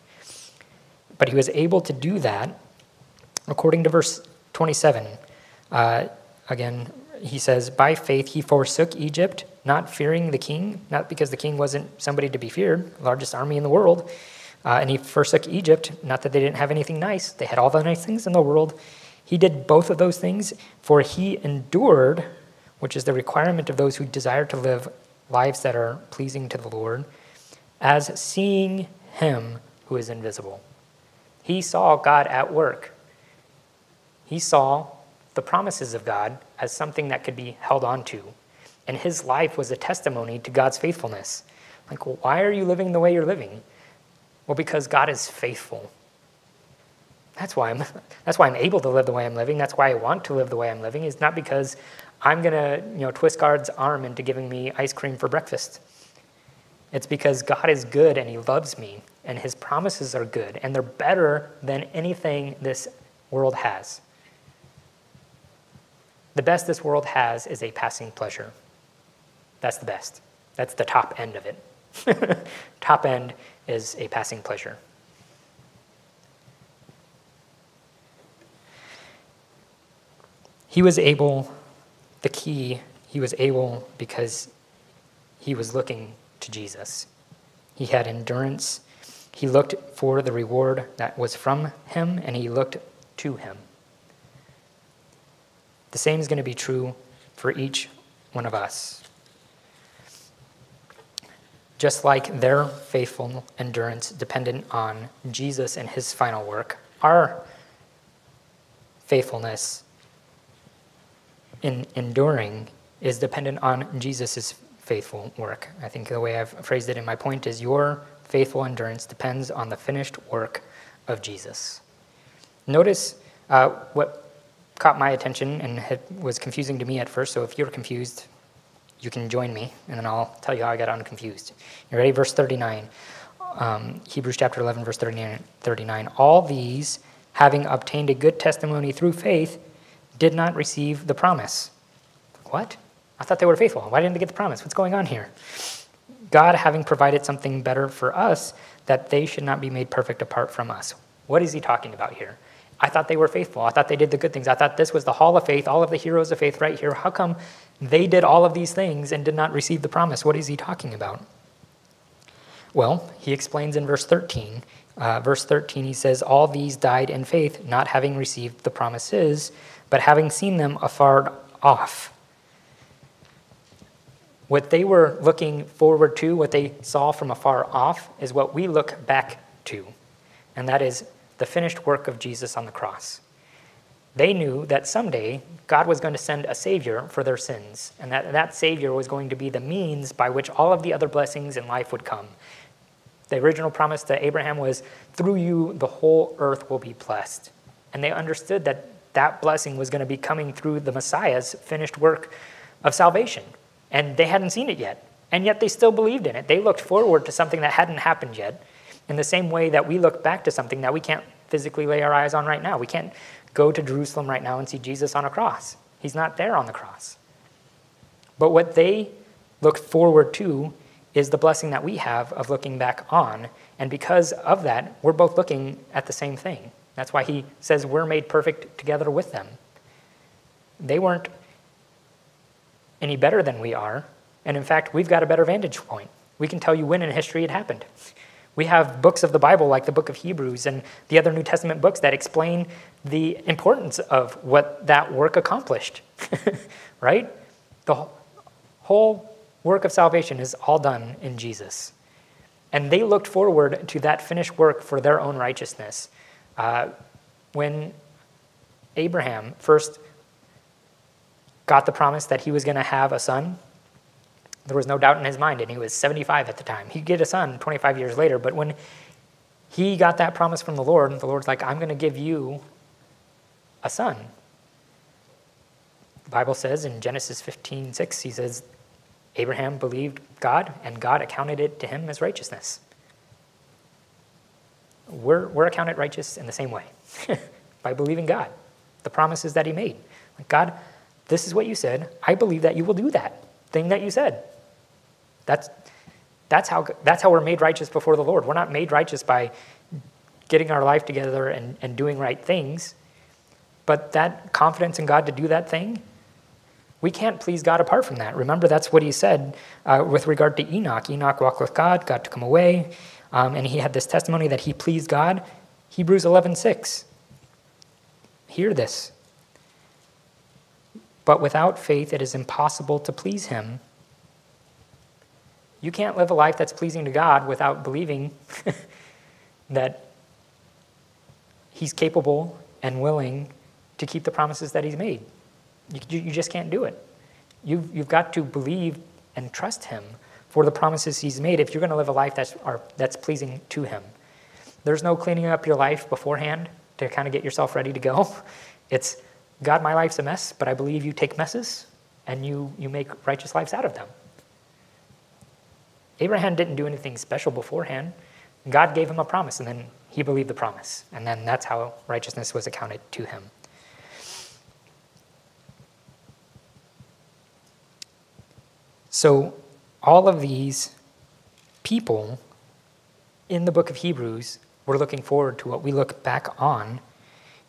but he was able to do that according to verse 27. Uh, again, he says, By faith he forsook Egypt, not fearing the king, not because the king wasn't somebody to be feared, largest army in the world, uh, and he forsook Egypt, not that they didn't have anything nice, they had all the nice things in the world. He did both of those things, for he endured, which is the requirement of those who desire to live lives that are pleasing to the Lord, as seeing him who is invisible. He saw God at work. He saw the promises of God as something that could be held on to. And his life was a testimony to God's faithfulness. Like, well, why are you living the way you're living? Well, because God is faithful. That's why I'm <laughs> that's why I'm able to live the way I'm living. That's why I want to live the way I'm living. Is not because I'm gonna, you know, twist God's arm into giving me ice cream for breakfast. It's because God is good and He loves me, and His promises are good, and they're better than anything this world has. The best this world has is a passing pleasure. That's the best. That's the top end of it. <laughs> top end is a passing pleasure. He was able, the key, he was able because he was looking to Jesus. He had endurance. He looked for the reward that was from him, and he looked to him. The same is going to be true for each one of us. Just like their faithful endurance dependent on Jesus and his final work, our faithfulness in enduring is dependent on Jesus' faithful work. I think the way I've phrased it in my point is your faithful endurance depends on the finished work of Jesus. Notice uh, what caught my attention and had, was confusing to me at first. So if you're confused, you can join me, and then I'll tell you how I got unconfused. You ready? Verse 39. Um, Hebrews chapter 11, verse 39, 39. All these, having obtained a good testimony through faith, did not receive the promise. What? I thought they were faithful. Why didn't they get the promise? What's going on here? God having provided something better for us, that they should not be made perfect apart from us. What is he talking about here? I thought they were faithful. I thought they did the good things. I thought this was the hall of faith, all of the heroes of faith right here. How come they did all of these things and did not receive the promise? What is he talking about? Well, he explains in verse 13. Uh, verse 13, he says, All these died in faith, not having received the promises, but having seen them afar off. What they were looking forward to, what they saw from afar off, is what we look back to, and that is the finished work of Jesus on the cross. They knew that someday God was going to send a Savior for their sins, and that that Savior was going to be the means by which all of the other blessings in life would come. The original promise to Abraham was, through you, the whole earth will be blessed. And they understood that that blessing was going to be coming through the Messiah's finished work of salvation. And they hadn't seen it yet. And yet they still believed in it. They looked forward to something that hadn't happened yet, in the same way that we look back to something that we can't physically lay our eyes on right now. We can't go to Jerusalem right now and see Jesus on a cross. He's not there on the cross. But what they look forward to is the blessing that we have of looking back on. And because of that, we're both looking at the same thing. That's why he says we're made perfect together with them. They weren't any better than we are. And in fact, we've got a better vantage point. We can tell you when in history it happened. We have books of the Bible, like the book of Hebrews and the other New Testament books, that explain the importance of what that work accomplished. <laughs> right? The whole work of salvation is all done in Jesus. And they looked forward to that finished work for their own righteousness. Uh, when Abraham first got the promise that he was going to have a son, there was no doubt in his mind, and he was 75 at the time. He'd get a son 25 years later, but when he got that promise from the Lord, the Lord's like, I'm going to give you a son. The Bible says in Genesis 15 6, he says, Abraham believed God, and God accounted it to him as righteousness. We're, we're accounted righteous in the same way <laughs> by believing God, the promises that he made. Like, God, this is what you said. I believe that you will do that thing that you said. That's, that's, how, that's how we're made righteous before the Lord. We're not made righteous by getting our life together and, and doing right things. But that confidence in God to do that thing, we can't please God apart from that. Remember, that's what he said uh, with regard to Enoch. Enoch walked with God, God took him away, um, and he had this testimony that he pleased God. Hebrews 11:6. Hear this. But without faith, it is impossible to please him. You can't live a life that's pleasing to God without believing <laughs> that he's capable and willing to keep the promises that he's made. You, you just can't do it. You've, you've got to believe and trust him for the promises he's made if you're going to live a life that's, are, that's pleasing to him. There's no cleaning up your life beforehand to kind of get yourself ready to go. <laughs> It's, God, my life's a mess, but I believe you take messes and you, you make righteous lives out of them. Abraham didn't do anything special beforehand. God gave him a promise, and then he believed the promise. And then that's how righteousness was accounted to him. So, all of these people in the book of Hebrews were looking forward to what we look back on.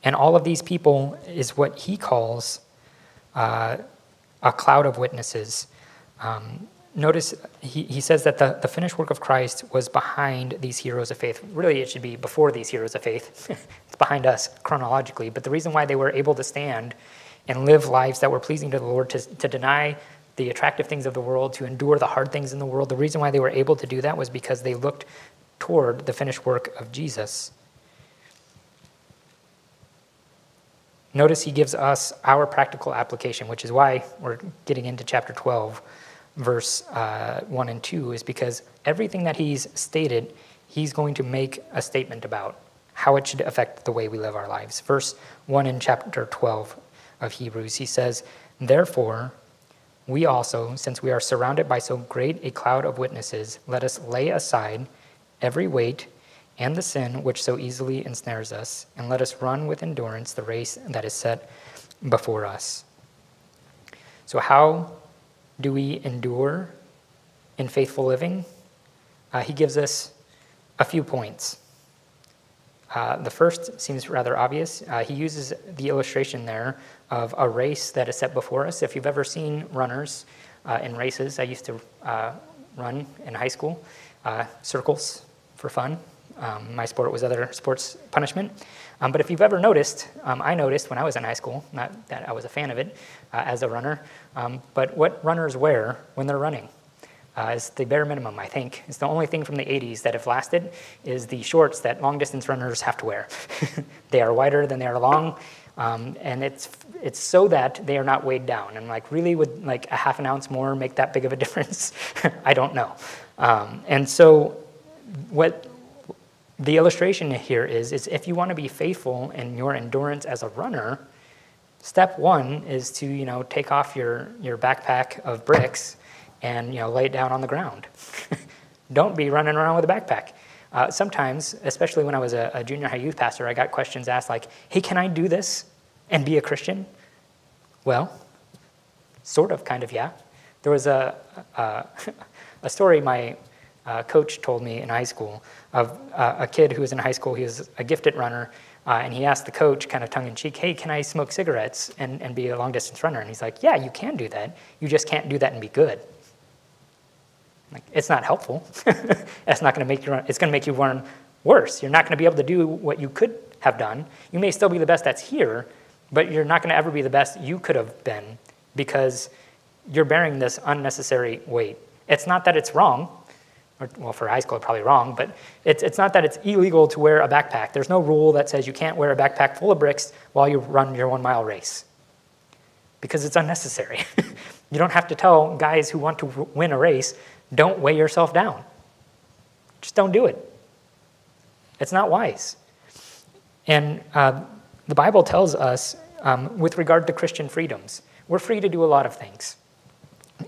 And all of these people is what he calls uh, a cloud of witnesses. Um, notice he, he says that the, the finished work of Christ was behind these heroes of faith. Really, it should be before these heroes of faith. <laughs> it's behind us chronologically. But the reason why they were able to stand and live lives that were pleasing to the Lord, to, to deny the attractive things of the world, to endure the hard things in the world. The reason why they were able to do that was because they looked toward the finished work of Jesus. Notice he gives us our practical application, which is why we're getting into chapter 12, verse uh, 1 and 2, is because everything that he's stated, he's going to make a statement about how it should affect the way we live our lives. Verse 1 in chapter 12 of Hebrews. He says, Therefore, we also, since we are surrounded by so great a cloud of witnesses, let us lay aside every weight and the sin which so easily ensnares us, and let us run with endurance the race that is set before us. So, how do we endure in faithful living? Uh, he gives us a few points. Uh, the first seems rather obvious. Uh, he uses the illustration there of a race that is set before us. If you've ever seen runners uh, in races, I used to uh, run in high school, uh, circles for fun. Um, my sport was other sports punishment. Um, but if you've ever noticed, um, I noticed when I was in high school, not that I was a fan of it uh, as a runner, um, but what runners wear when they're running uh, is the bare minimum, I think. It's the only thing from the 80s that have lasted is the shorts that long distance runners have to wear. <laughs> they are wider than they are long, um, and it's it's so that they are not weighed down. And like, really, would like a half an ounce more make that big of a <laughs> difference? I don't know. Um, and so, what the illustration here is is if you want to be faithful in your endurance as a runner, step one is to you know take off your your backpack of bricks and you know, lay it down on the ground. <laughs> Don't be running around with a backpack. Uh, sometimes, especially when I was a, a, junior high youth pastor, I got questions asked like, hey, can I do this and be a Christian? Well, sort of, kind of, yeah. There was a, a, <laughs> a story my uh, coach told me in high school of uh, a kid who was in high school. He was a gifted runner, uh, and he asked the coach, kind of tongue in cheek, hey, can I smoke cigarettes and, and be a long distance runner? And he's like, yeah, you can do that. You just can't do that and be good. Like, it's not helpful. <laughs> it's not going to make you run, it's going to make you run worse. You're not going to be able to do what you could have done. You may still be the best that's here, but you're not going to ever be the best you could have been because you're bearing this unnecessary weight. It's not that it's wrong, or, well, for high school, probably wrong, but it's, it's not that it's illegal to wear a backpack. There's no rule that says you can't wear a backpack full of bricks while you run your one mile race because it's unnecessary. <laughs> you don't have to tell guys who want to win a race don't weigh yourself down. Just don't do it. It's not wise. And uh, the Bible tells us, um, with regard to Christian freedoms, we're free to do a lot of things.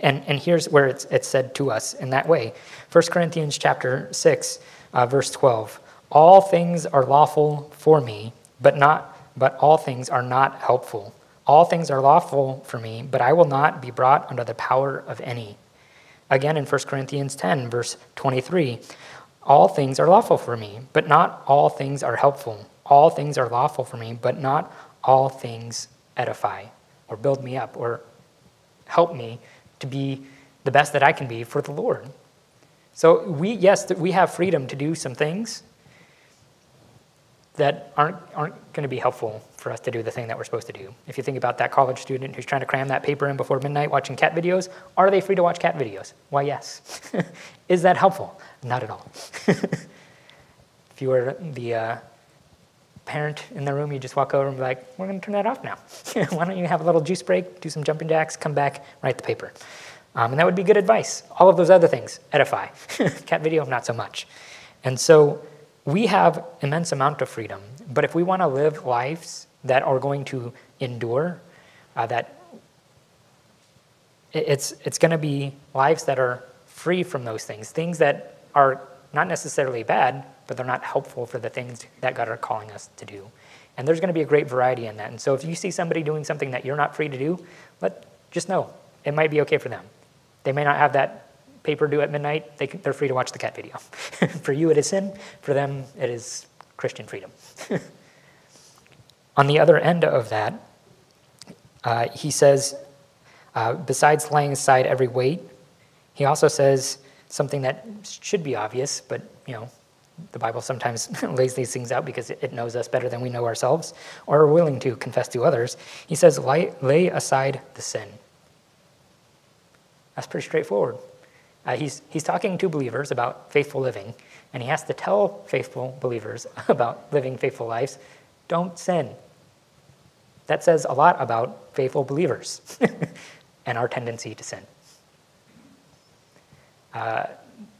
And, and here's where it's, it's said to us in that way 1 Corinthians chapter 6, uh, verse 12. All things are lawful for me, but, not, but all things are not helpful. All things are lawful for me, but I will not be brought under the power of any. Again in 1 Corinthians 10, verse 23 All things are lawful for me, but not all things are helpful. All things are lawful for me, but not all things edify or build me up or help me to be the best that I can be for the Lord. So we yes, we have freedom to do some things, that aren't, aren't going to be helpful for us to do the thing that we're supposed to do. If you think about that college student who's trying to cram that paper in before midnight watching cat videos, are they free to watch cat videos? Why, yes. <laughs> Is that helpful? Not at all. <laughs> if you were the uh, parent in the room, you just walk over and be like, we're going to turn that off now. <laughs> Why don't you have a little juice break, do some jumping jacks, come back, write the paper. Um, and that would be good advice. All of those other things edify. <laughs> cat video, not so much. And so we have immense amount of freedom, but if we want to live lives that are going to endure, uh, that it's, it's going to be lives that are free from those things, things that are not necessarily bad, but they're not helpful for the things that God are calling us to do. And there's going to be a great variety in that. And so if you see somebody doing something that you're not free to do, let just know it might be okay for them. They may not have that paper due at midnight, they, they're free to watch the cat video. <laughs> for you, it is sin. For them, it is Christian freedom. <laughs> On the other end of that, uh, he says, uh, besides laying aside every weight, he also says something that should be obvious, but you know, the Bible sometimes <laughs> lays these things out because it knows us better than we know ourselves, or are willing to confess to others. He says, lay, lay aside the sin. That's pretty straightforward. Uh, he's, he's talking to believers about faithful living, and he has to tell faithful believers <laughs> about living faithful lives don't sin. That says a lot about faithful believers <laughs> and our tendency to sin. Uh,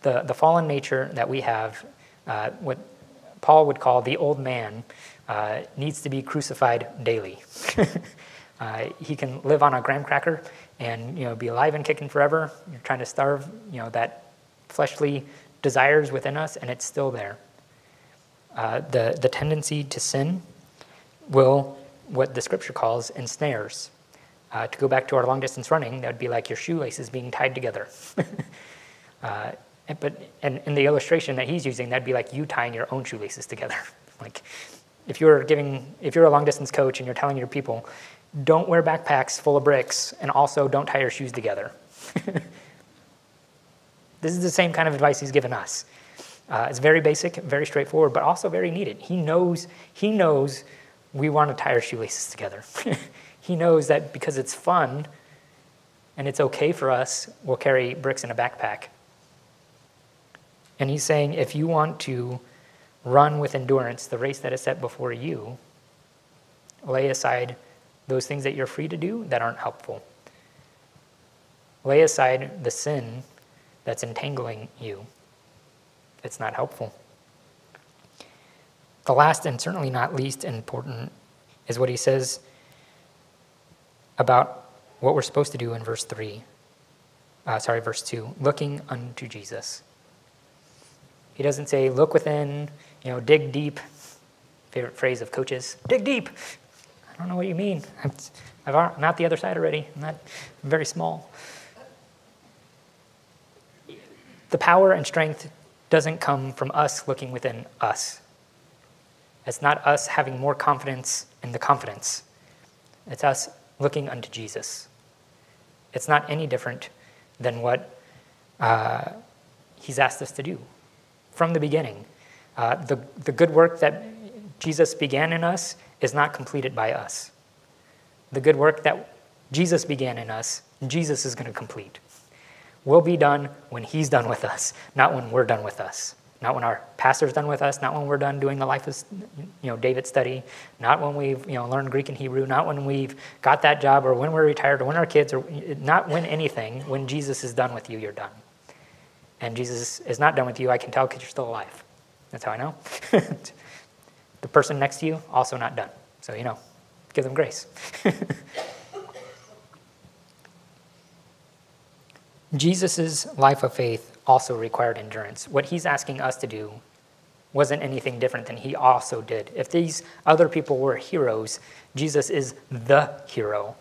the, the fallen nature that we have, uh, what Paul would call the old man, uh, needs to be crucified daily. <laughs> Uh, he can live on a graham cracker and you know be alive and kicking forever. You're trying to starve you know that fleshly desires within us, and it's still there. Uh, the the tendency to sin will what the scripture calls ensnares. Uh, to go back to our long distance running, that would be like your shoelaces being tied together. <laughs> uh, but and in the illustration that he's using, that'd be like you tying your own shoelaces together. <laughs> like if you're giving, if you're a long distance coach and you're telling your people, don't wear backpacks full of bricks, and also don't tie your shoes together. <laughs> this is the same kind of advice he's given us. Uh, it's very basic, very straightforward, but also very needed. He knows, he knows we want to tie our shoelaces together. <laughs> he knows that because it's fun and it's okay for us, we'll carry bricks in a backpack. And he's saying if you want to run with endurance the race that is set before you, lay aside those things that you're free to do that aren't helpful. Lay aside the sin that's entangling you. It's not helpful. The last and certainly not least important is what he says about what we're supposed to do in verse 3. Uh, sorry, verse 2 looking unto Jesus. He doesn't say, look within, you know, dig deep. Favorite phrase of coaches dig deep. I don't know what you mean. I'm, I'm not the other side already. I'm not I'm very small. The power and strength doesn't come from us looking within us. It's not us having more confidence in the confidence. It's us looking unto Jesus. It's not any different than what uh, He's asked us to do from the beginning. Uh, the, the good work that Jesus began in us is not completed by us. The good work that Jesus began in us, Jesus is going to complete. Will be done when He's done with us, not when we're done with us. Not when our pastor's done with us, not when we're done doing the life of you know, David study, not when we've you know, learned Greek and Hebrew, not when we've got that job or when we're retired or when our kids, or not when anything. When Jesus is done with you, you're done. And Jesus is not done with you, I can tell because you're still alive. That's how I know. <laughs> the person next to you, also not done. So, you know, give them grace. <laughs> Jesus' life of faith also required endurance. What he's asking us to do wasn't anything different than he also did. If these other people were heroes, Jesus is the hero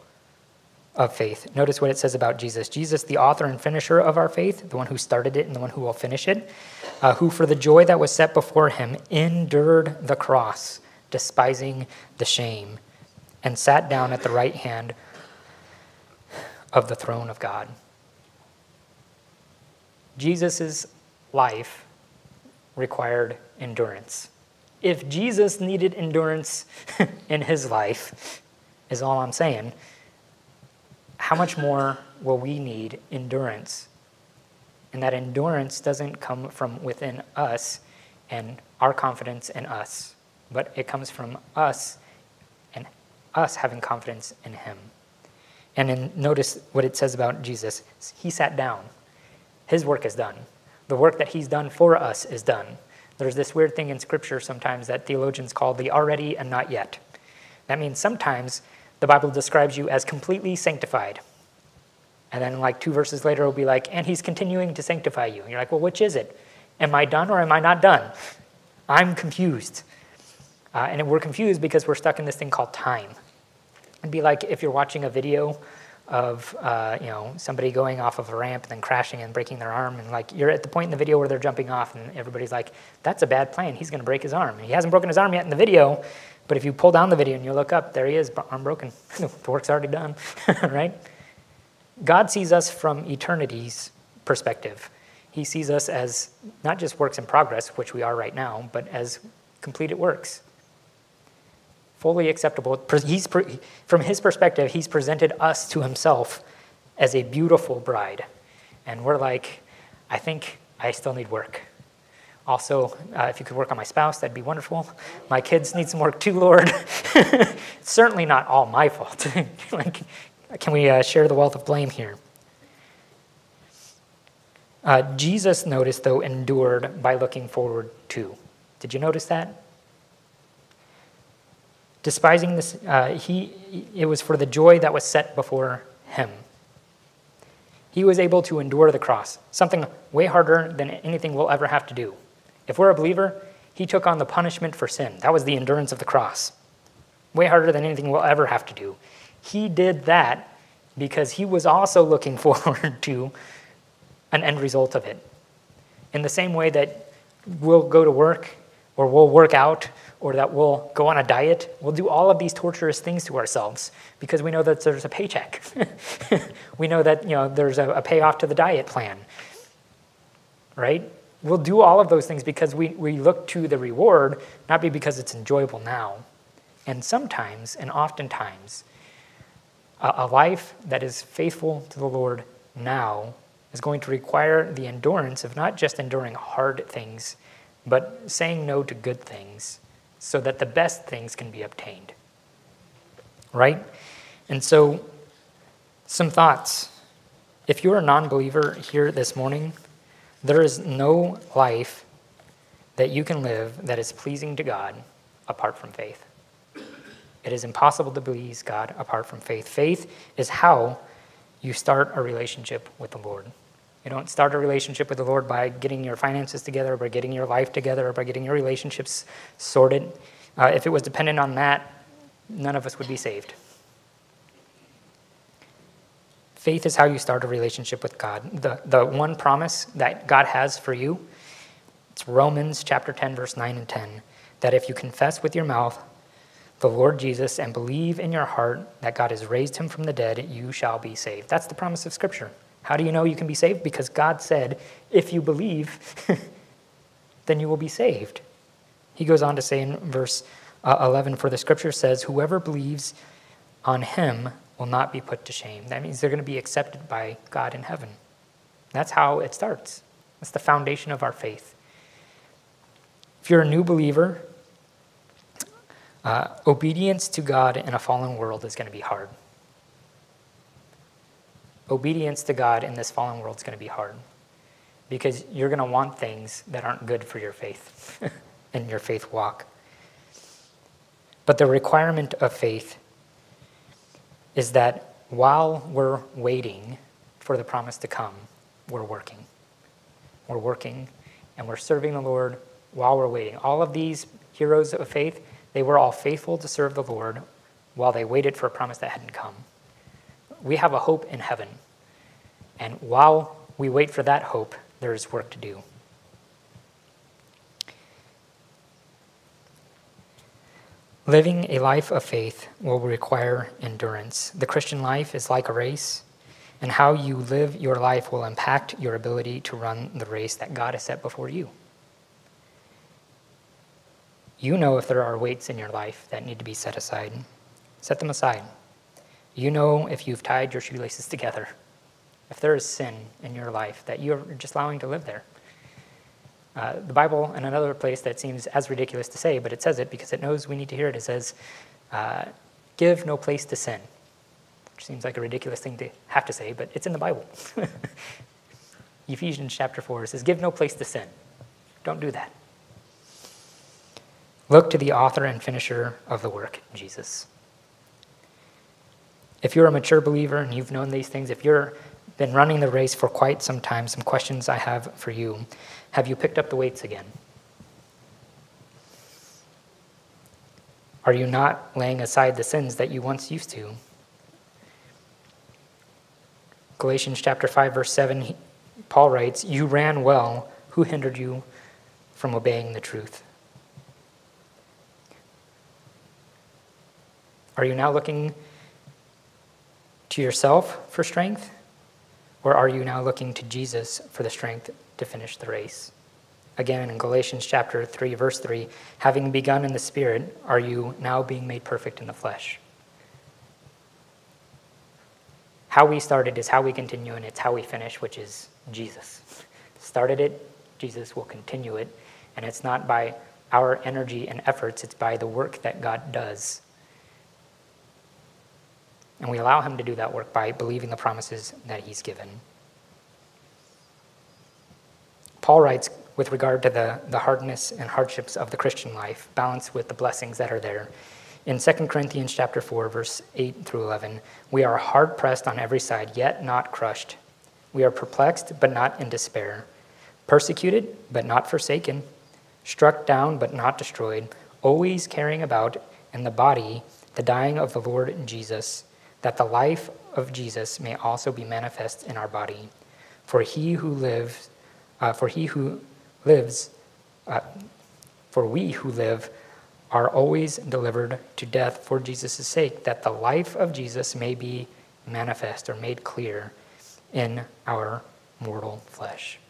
of faith. Notice what it says about Jesus Jesus, the author and finisher of our faith, the one who started it and the one who will finish it, uh, who for the joy that was set before him endured the cross, despising the shame, and sat down at the right hand of the throne of God. Jesus' life required endurance. If Jesus needed endurance <laughs> in his life, is all I'm saying, how much more will we need endurance? And that endurance doesn't come from within us and our confidence in us, but it comes from us and us having confidence in him. And then notice what it says about Jesus. He sat down. His work is done. The work that he's done for us is done. There's this weird thing in Scripture sometimes that theologians call the already and not yet. That means sometimes the Bible describes you as completely sanctified. And then, like two verses later, it'll be like, and he's continuing to sanctify you. And you're like, well, which is it? Am I done or am I not done? I'm confused. Uh, and we're confused because we're stuck in this thing called time. It'd be like if you're watching a video of uh, you know somebody going off of a ramp and then crashing and breaking their arm and like you're at the point in the video where they're jumping off and everybody's like that's a bad plan he's going to break his arm he hasn't broken his arm yet in the video but if you pull down the video and you look up there he is arm broken <laughs> the work's already done <laughs> right god sees us from eternity's perspective he sees us as not just works in progress which we are right now but as completed works fully acceptable. He's, from his perspective, he's presented us to himself as a beautiful bride. And we're like, I think I still need work. Also, uh, if you could work on my spouse, that'd be wonderful. My kids need some work too, <laughs> Lord. it's certainly not all my fault. <laughs> like, can we uh, share the wealth of blame here? Uh, Jesus, noticed, though, endured by looking forward to. Did you notice that? Despising this, uh, he, it was for the joy that was set before him. He was able to endure the cross, something way harder than anything we'll ever have to do. If we're a believer, he took on the punishment for sin. That was the endurance of the cross. Way harder than anything we'll ever have to do. He did that because he was also looking <laughs> forward to an end result of it. In the same way that we'll go to work or we'll work out or that we'll go on a diet. We'll do all of these torturous things to ourselves because we know that there's a paycheck. <laughs> we know that you know there's a, a payoff to the diet plan. Right? We'll do all of those things because we, we look to the reward, not be because it's enjoyable now. And sometimes, and oftentimes, a, a life that is faithful to the Lord now is going to require the endurance of not just enduring hard things, but saying no to good things so that the best things can be obtained. Right? And so, some thoughts. If you're a non believer here this morning, there is no life that you can live that is pleasing to God apart from faith. It is impossible to please God apart from faith. Faith is how you start a relationship with the Lord. You don't start a relationship with the Lord by getting your finances together, or by getting your life together, or by getting your relationships sorted. Uh, if it was dependent on that, none of us would be saved. Faith is how you start a relationship with God. The, the one promise that God has for you, it's Romans chapter 10, verse 9 and 10, that if you confess with your mouth the Lord Jesus and believe in your heart that God has raised him from the dead, you shall be saved. That's the promise of Scripture. How do you know you can be saved? Because God said, if you believe, <laughs> then you will be saved. He goes on to say in verse uh, 11, For the scripture says, Whoever believes on him will not be put to shame. That means they're going to be accepted by God in heaven. That's how it starts. That's the foundation of our faith. If you're a new believer, uh, obedience to God in a fallen world is going to be hard obedience to God in this fallen world is going to be hard because you're going to want things that aren't good for your faith <laughs> and your faith walk. But the requirement of faith is that while we're waiting for the promise to come, we're working. We're working and we're serving the Lord while we're waiting. All of these heroes of faith, they were all faithful to serve the Lord while they waited for a promise that hadn't come we have a hope in heaven. And while we wait for that hope, there is work to do. Living a life of faith will require endurance. The Christian life is like a race, and how you live your life will impact your ability to run the race that God has set before you. You know if there are weights in your life that need to be set aside. Set them aside. You know if you've tied your shoelaces together, if there is sin in your life that you're just allowing to live there. Uh, the Bible, in another place that seems as ridiculous to say, but it says it because it knows we need to hear it, it says, uh, Give no place to sin, which seems like a ridiculous thing to have to say, but it's in the Bible. <laughs> Ephesians chapter 4 says, Give no place to sin. Don't do that. Look to the author and finisher of the work, Jesus. If you're a mature believer and you've known these things, if you've been running the race for quite some time, some questions I have for you. Have you picked up the weights again? Are you not laying aside the sins that you once used to? Galatians chapter 5 verse 7 Paul writes, "You ran well, who hindered you from obeying the truth?" Are you now looking to yourself for strength? Or are you now looking to Jesus for the strength to finish the race? Again, in Galatians chapter 3, verse 3, having begun in the Spirit, are you now being made perfect in the flesh? How we started is how we continue, and it's how we finish, which is Jesus. Started it, Jesus will continue it, and it's not by our energy and efforts, it's by the work that God does and we allow Him to do that work by believing the promises that He's given. Paul writes with regard to the, the hardness and hardships of the Christian life, balanced with the blessings that are there. In 2 Corinthians chapter 4, verse 8 through 11, we are hard pressed on every side, yet not crushed. We are perplexed, but not in despair. Persecuted, but not forsaken. Struck down, but not destroyed. Always carrying about in the body the dying of the Lord Jesus, that the life of Jesus may also be manifest in our body. For he who lives, uh, for he who lives, uh, for we who live are always delivered to death for Jesus' sake, that the life of Jesus may be manifest or made clear in our mortal flesh.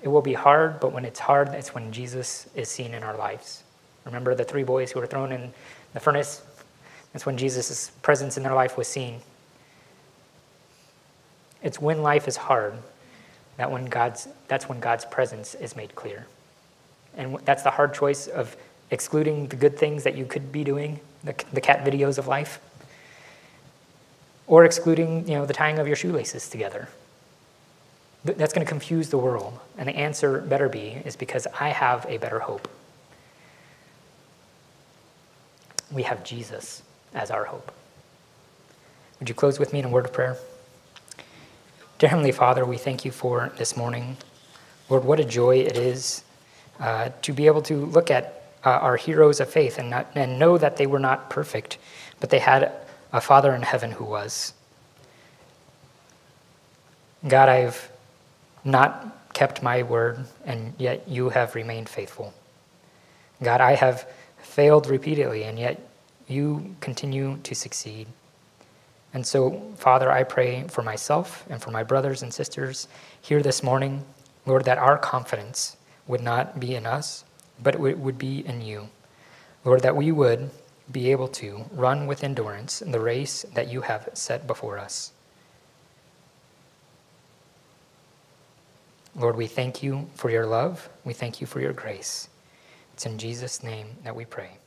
It will be hard, but when it's hard, it's when Jesus is seen in our lives. Remember the three boys who were thrown in the furnace? That's when Jesus' presence in their life was seen. It's when life is hard that when God's, that's when God's presence is made clear. And that's the hard choice of excluding the good things that you could be doing, the, the cat videos of life, or excluding you know, the tying of your shoelaces together. That's going to confuse the world. And the answer better be is because I have a better hope. We have Jesus as our hope. Would you close with me in a word of prayer? Dear Heavenly Father, we thank you for this morning. Lord, what a joy it is uh, to be able to look at uh, our heroes of faith and, not, and know that they were not perfect, but they had a Father in heaven who was. God, I've not kept my word, and yet you have remained faithful. God, I have failed repeatedly, and yet you continue to succeed. And so, Father, I pray for myself and for my brothers and sisters here this morning, Lord, that our confidence would not be in us, but it would be in you. Lord, that we would be able to run with endurance the race that you have set before us. Lord, we thank you for your love. We thank you for your grace. It's in Jesus' name that we pray.